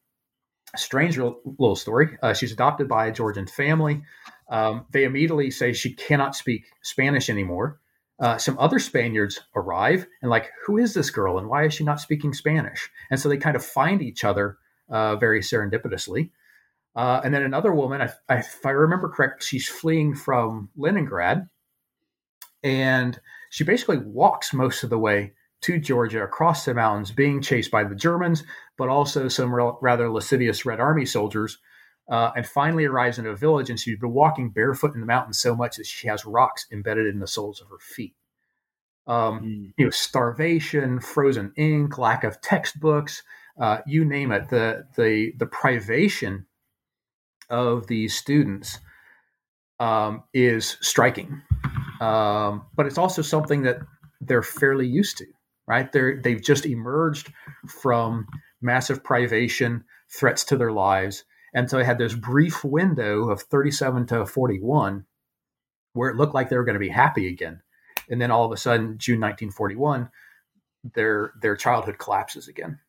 Strange little story. Uh, she's adopted by a Georgian family. Um, they immediately say she cannot speak Spanish anymore. Uh, some other Spaniards arrive and like, who is this girl and why is she not speaking Spanish? And so they kind of find each other uh, very serendipitously. Uh, and then another woman, I, I, if I remember correct, she's fleeing from Leningrad, and she basically walks most of the way to Georgia across the mountains, being chased by the Germans, but also some real, rather lascivious Red Army soldiers. Uh, and finally arrives in a village, and she's been walking barefoot in the mountains so much that she has rocks embedded in the soles of her feet. Um, mm. You know, starvation, frozen ink, lack of textbooks, uh, you name it. The the the privation of these students um, is striking, um, but it's also something that they're fairly used to, right? They're they've just emerged from massive privation, threats to their lives, and so they had this brief window of 37 to 41 where it looked like they were going to be happy again, and then all of a sudden, June 1941, their their childhood collapses again.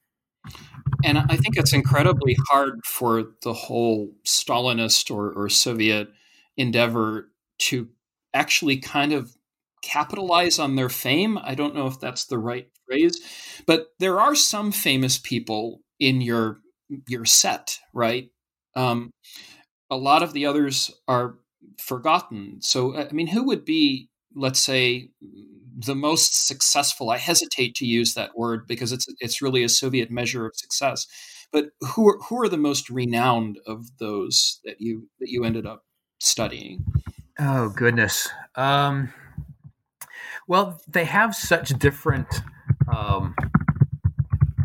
And I think it's incredibly hard for the whole Stalinist or, or Soviet endeavor to actually kind of capitalize on their fame. I don't know if that's the right phrase, but there are some famous people in your your set, right? Um, a lot of the others are forgotten. So, I mean, who would be, let's say, the most successful. I hesitate to use that word because it's it's really a Soviet measure of success. But who are, who are the most renowned of those that you that you ended up studying? Oh goodness. Um, well, they have such different um,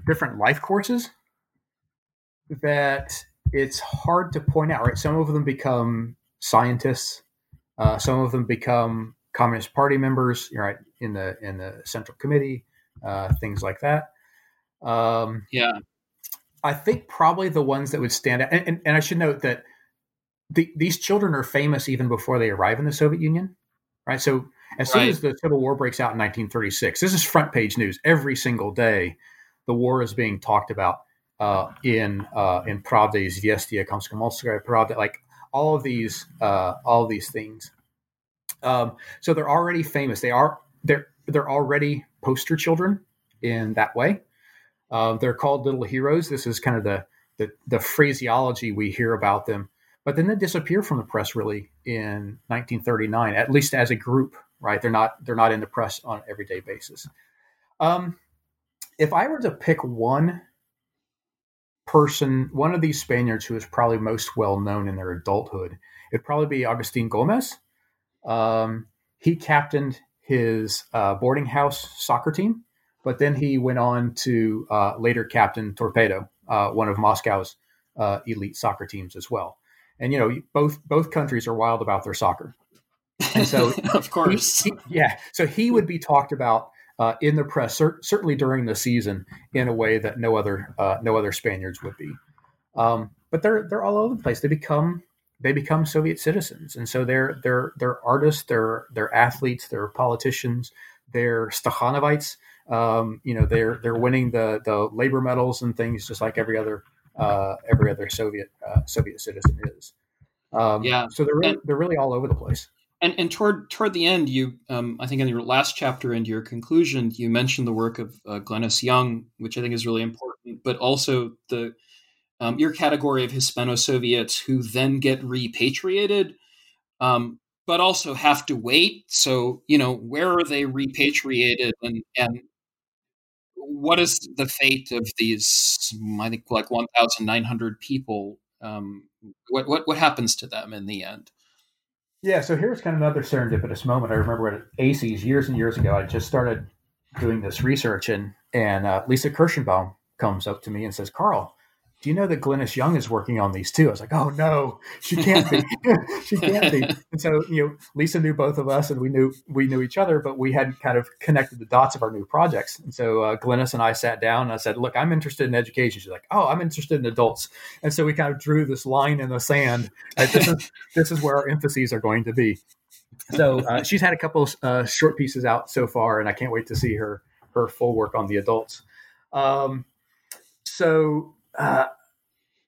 different life courses that it's hard to point out. Right, some of them become scientists. Uh, some of them become Communist Party members, right, in the in the Central Committee, uh, things like that. Um, yeah. I think probably the ones that would stand out, and, and, and I should note that the, these children are famous even before they arrive in the Soviet Union, right? So as soon as the Civil War breaks out in 1936, this is front page news every single day. The war is being talked about uh, in uh, in Pravda, Izvestia, Komsomolskaya Pravda, like all of these uh, all of these things. Um, so they're already famous. They are they're they're already poster children in that way. Uh, they're called little heroes. This is kind of the, the, the phraseology we hear about them. But then they disappear from the press really in 1939, at least as a group. Right? They're not they're not in the press on an everyday basis. Um, if I were to pick one person, one of these Spaniards who is probably most well known in their adulthood, it'd probably be Agustin Gomez. Um, he captained his uh, boarding house soccer team, but then he went on to uh, later captain Torpedo, uh, one of Moscow's uh, elite soccer teams as well. And you know, both both countries are wild about their soccer, and so of course, he, he, yeah. So he would be talked about uh, in the press, cer- certainly during the season, in a way that no other uh, no other Spaniards would be. Um, but they're they're all over the place. They become they become Soviet citizens, and so they're they're they're artists, they're they're athletes, they're politicians, they're Stakhanovites. Um, you know, they're they're winning the the labor medals and things just like every other uh, every other Soviet uh, Soviet citizen is. Um, yeah. So they're really, and, they're really all over the place. And and toward toward the end, you um, I think in your last chapter and your conclusion, you mentioned the work of uh, Glennys Young, which I think is really important, but also the um, your category of Hispano-Soviets who then get repatriated, um, but also have to wait. So, you know, where are they repatriated and, and what is the fate of these, I think, like 1,900 people? Um, what, what, what happens to them in the end? Yeah, so here's kind of another serendipitous moment. I remember at ACES years and years ago, I just started doing this research, and and uh, Lisa Kirschenbaum comes up to me and says, "Karl, do you know that Glennys Young is working on these too? I was like, oh no, she can't be. she can't be. And so, you know, Lisa knew both of us and we knew, we knew each other, but we hadn't kind of connected the dots of our new projects. And so uh, Glennys and I sat down and I said, look, I'm interested in education. She's like, oh, I'm interested in adults. And so we kind of drew this line in the sand. This, is, this is where our emphases are going to be. So uh, she's had a couple uh, short pieces out so far, and I can't wait to see her, her full work on the adults. Um, so uh,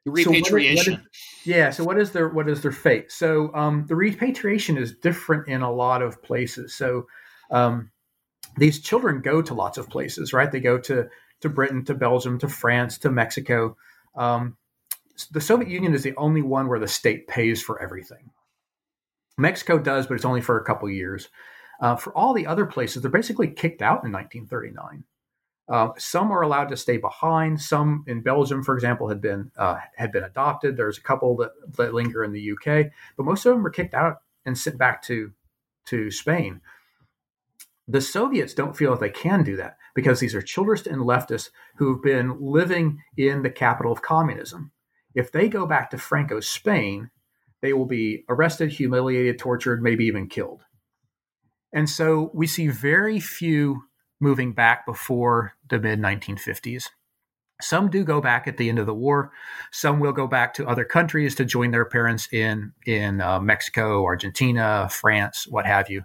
repatriation. So what is, what is, yeah. So what is their what is their fate? So um, the repatriation is different in a lot of places. So um, these children go to lots of places, right? They go to to Britain, to Belgium, to France, to Mexico. Um, the Soviet Union is the only one where the state pays for everything. Mexico does, but it's only for a couple years. Uh, for all the other places, they're basically kicked out in 1939. Uh, some are allowed to stay behind. Some in Belgium, for example, had been uh, had been adopted. There's a couple that, that linger in the UK, but most of them were kicked out and sent back to to Spain. The Soviets don't feel that they can do that because these are childrist and leftists who've been living in the capital of communism. If they go back to Franco's Spain, they will be arrested, humiliated, tortured, maybe even killed. And so we see very few moving back before the mid 1950s. Some do go back at the end of the war. Some will go back to other countries to join their parents in in uh, Mexico, Argentina, France, what have you.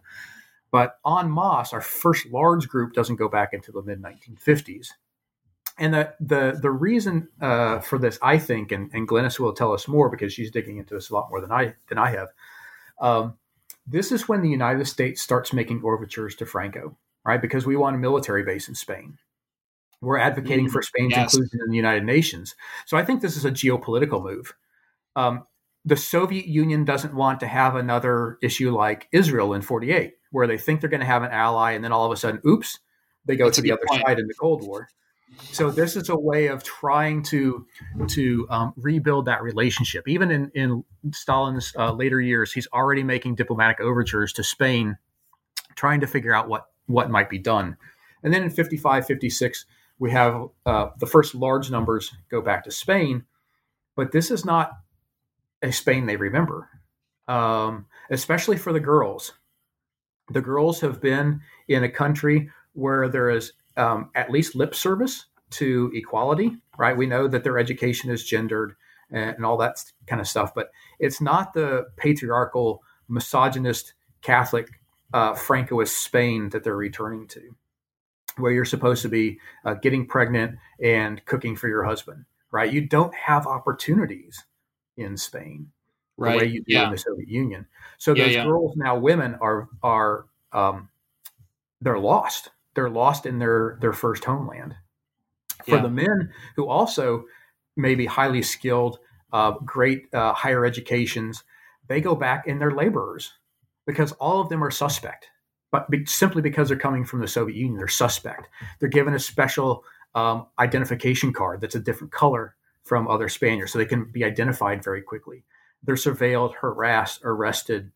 But en masse, our first large group doesn't go back into the mid 1950s. And the the the reason uh, for this, I think, and, and Glennys will tell us more because she's digging into this a lot more than I than I have. Um, this is when the United States starts making overtures to Franco right? Because we want a military base in Spain. We're advocating mm, for Spain's yes. inclusion in the United Nations. So I think this is a geopolitical move. Um, the Soviet Union doesn't want to have another issue like Israel in 48, where they think they're going to have an ally, and then all of a sudden, oops, they go That's to the other point. side in the Cold War. So this is a way of trying to to um, rebuild that relationship. Even in in Stalin's uh, later years, he's already making diplomatic overtures to Spain, trying to figure out what what might be done. And then in 55, 56, we have uh, the first large numbers go back to Spain, but this is not a Spain they remember, um, especially for the girls. The girls have been in a country where there is um, at least lip service to equality, right? We know that their education is gendered and, and all that kind of stuff, but it's not the patriarchal, misogynist, Catholic, uh, Francoist Spain that they're returning to, where you're supposed to be uh, getting pregnant and cooking for your husband, right? You don't have opportunities in Spain right. the way you do yeah. in the Soviet Union. So yeah, those yeah. girls now, women are are um, they're lost. They're lost in their their first homeland. For the men who also may be highly skilled, uh, great uh, higher educations, they go back and they're laborers because all of them are suspect. But be, simply because they're coming from the Soviet Union, they're suspect. They're given a special um, identification card that's a different color from other Spaniards, so they can be identified very quickly. They're surveilled, harassed, arrested.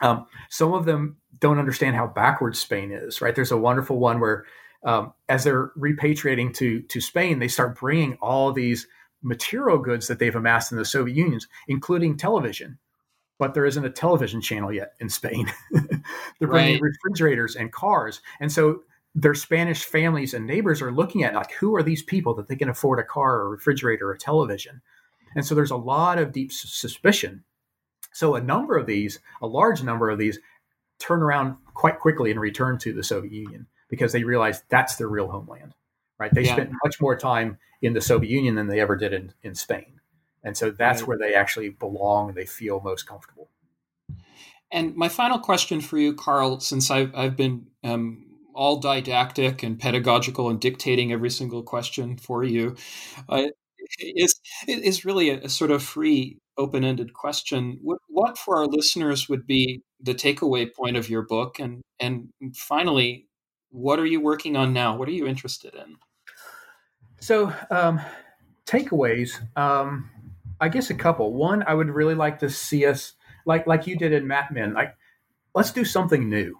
Um, some of them don't understand how backwards Spain is. Right? There's a wonderful one where, um, as they're repatriating to to Spain, they start bringing all these material goods that they've amassed in the Soviet Union, including television. But there isn't a television channel yet in Spain. They're bringing right. refrigerators and cars, and so their Spanish families and neighbors are looking at like who are these people that they can afford a car or a refrigerator or a television. And so there's a lot of deep suspicion. So a number of these, a large number of these, turn around quite quickly and return to the Soviet Union because they realize that's their real homeland. Right? They yeah. spent much more time in the Soviet Union than they ever did in, in Spain. And so that's right. where they actually belong and they feel most comfortable. And my final question for you, Karl, since I've, I've been um, all didactic and pedagogical and dictating every single question for you, uh, is is really a, a, sort of free, open-ended question. What, what for our listeners would be the takeaway point of your book, and and finally, what are you working on now? What are you interested in? So, um, takeaways. Um, I guess a couple. One, I would really like to see us like like you did in Map Men. Like, let's do something new.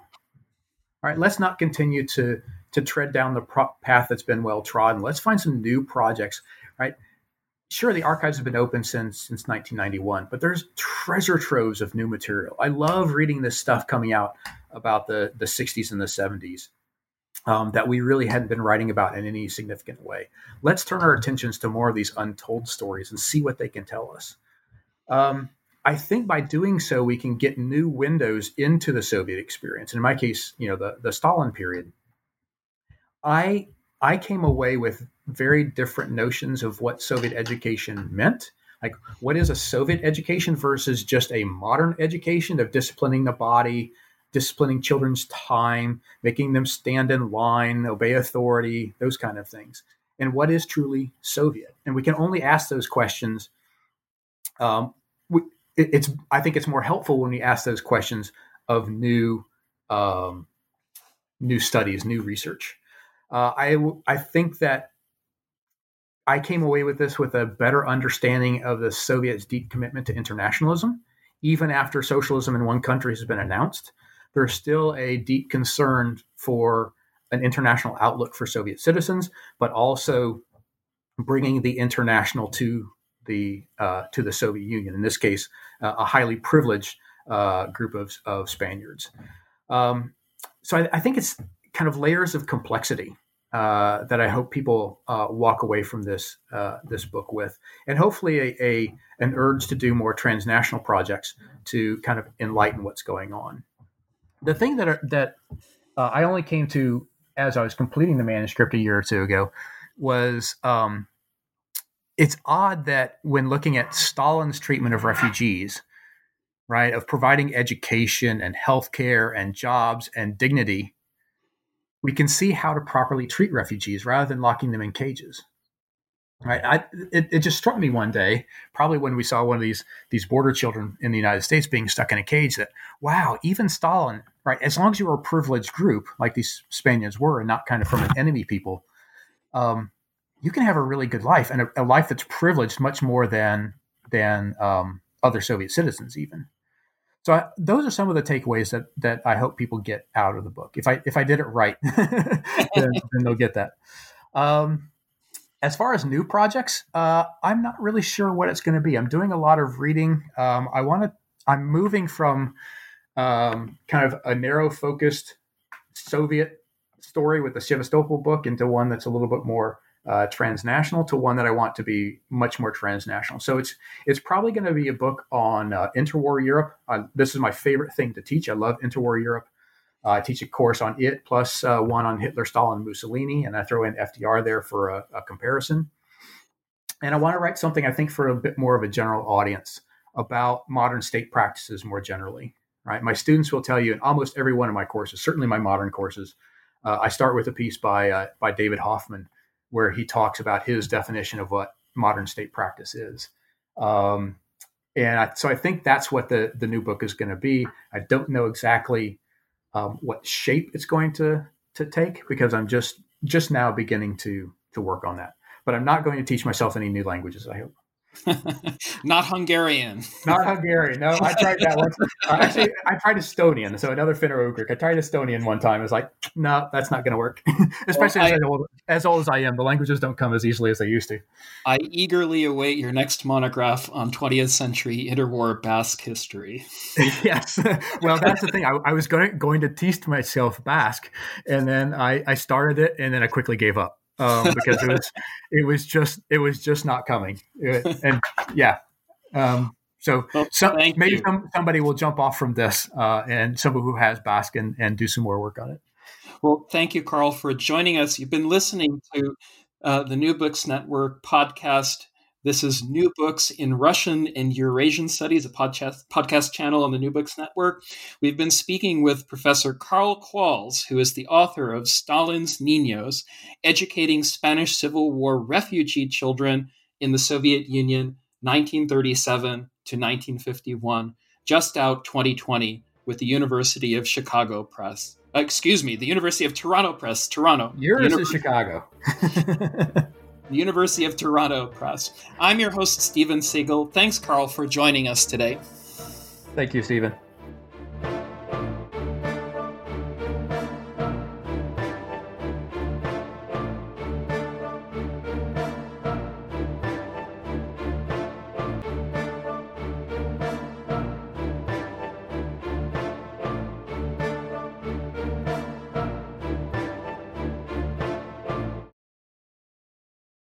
All right, let's not continue to to tread down the pro- path that's been well trodden. Let's find some new projects. Right, sure the archives have been open since since 1991 but there's treasure troves of new material i love reading this stuff coming out about the the 60s and the 70s um, that we really hadn't been writing about in any significant way. Let's turn our attentions to more of these untold stories and see what they can tell us. Um, i think by doing so we can get new windows into the soviet experience. And in my case you know the, the stalin period. I i came away with very different notions of what Soviet education meant. Like, what is a Soviet education versus just a modern education of disciplining the body, disciplining children's time, making them stand in line, obey authority, those kind of things. And what is truly Soviet? And we can only ask those questions. Um, we, it, it's I think it's more helpful when we ask those questions of new um, new studies, new research. Uh, I I think that I came away with this with a better understanding of the Soviets' deep commitment to internationalism. Even after socialism in one country has been announced, there's still a deep concern for an international outlook for Soviet citizens, but also bringing the international to the uh, to the Soviet Union. In this case, uh, a highly privileged uh, group of, of Spaniards. Um, so I, I, think it's kind of layers of complexity uh, that I hope people uh, walk away from this uh, this book with, and hopefully a, a, an urge to do more transnational projects to kind of enlighten what's going on. The thing that are, that uh, I only came to as I was completing the manuscript a year or two ago was um, it's odd that when looking at Stalin's treatment of refugees, right, of providing education and healthcare and jobs and dignity we can see how to properly treat refugees rather than locking them in cages. Right? I, it, it just struck me one day, probably when we saw one of these these border children in the United States being stuck in a cage, that wow, even Stalin, right? As long as you were a privileged group like these Spaniards were, and not kind of from an enemy people, um, you can have a really good life and a, a life that's privileged much more than than um, other Soviet citizens, even. So I, those are some of the takeaways that that I hope people get out of the book. If I if I did it right, then, then, they'll get that. Um, as far as new projects, uh, I'm not really sure what it's going to be. I'm doing a lot of reading. Um, I want to. I'm moving from um, kind of a narrow focused Soviet story with the Sevastopol book into one that's a little bit more uh, transnational to one that I want to be much more transnational. So it's it's probably going to be a book on uh, interwar Europe. This is my favorite thing to teach. I love interwar Europe. Uh, I teach a course on it plus uh, one on Hitler, Stalin, Mussolini, and I throw in FDR there for a, a comparison. And I want to write something I think for a bit more of a general audience about modern state practices more generally. Right, my students will tell you in almost every one of my courses, certainly my modern courses, uh, I start with a piece by by David Hoffmann where he talks about his definition of what modern state practice is. Um, and I, so I think that's what the the new book is going to be. I don't know exactly um, what shape it's going to to take because I'm just just now beginning to to work on that. But I'm not going to teach myself any new languages. I hope. Not Hungarian. Not Hungarian. No, I tried that once. Uh, actually, I tried Estonian. So another Finno-Ugric. I tried Estonian one time. It's like, no, that's not going to work. Especially well, I, as, old, as old as I am, the languages don't come as easily as they used to. I eagerly await your next monograph on 20th century interwar Basque history. yes. Well, that's the thing. I, I was going, going to teach myself Basque, and then I, I started it, and then I quickly gave up um, because it was it was just it was just not coming. and yeah, um, so well, some, maybe some, somebody will jump off from this uh, and somebody who has Basque and, and do some more work on it. Well, thank you, Karl, for joining us. You've been listening to uh, the New Books Network podcast this is New Books in Russian and Eurasian Studies, a podcast, podcast channel on the New Books Network. We've been speaking with Professor Karl Qualls, who is the author of Stalin's Niños, Educating Spanish Civil War Refugee Children in the Soviet Union, 1937 to 1951, just out 2020 with the University of Chicago Press. Uh, excuse me, the University of Toronto Press, Toronto. Yours Univer- is Chicago. the University of Toronto Press. I'm your host, Steven Seegel. Thanks, Karl, for joining us today. Thank you, Steven.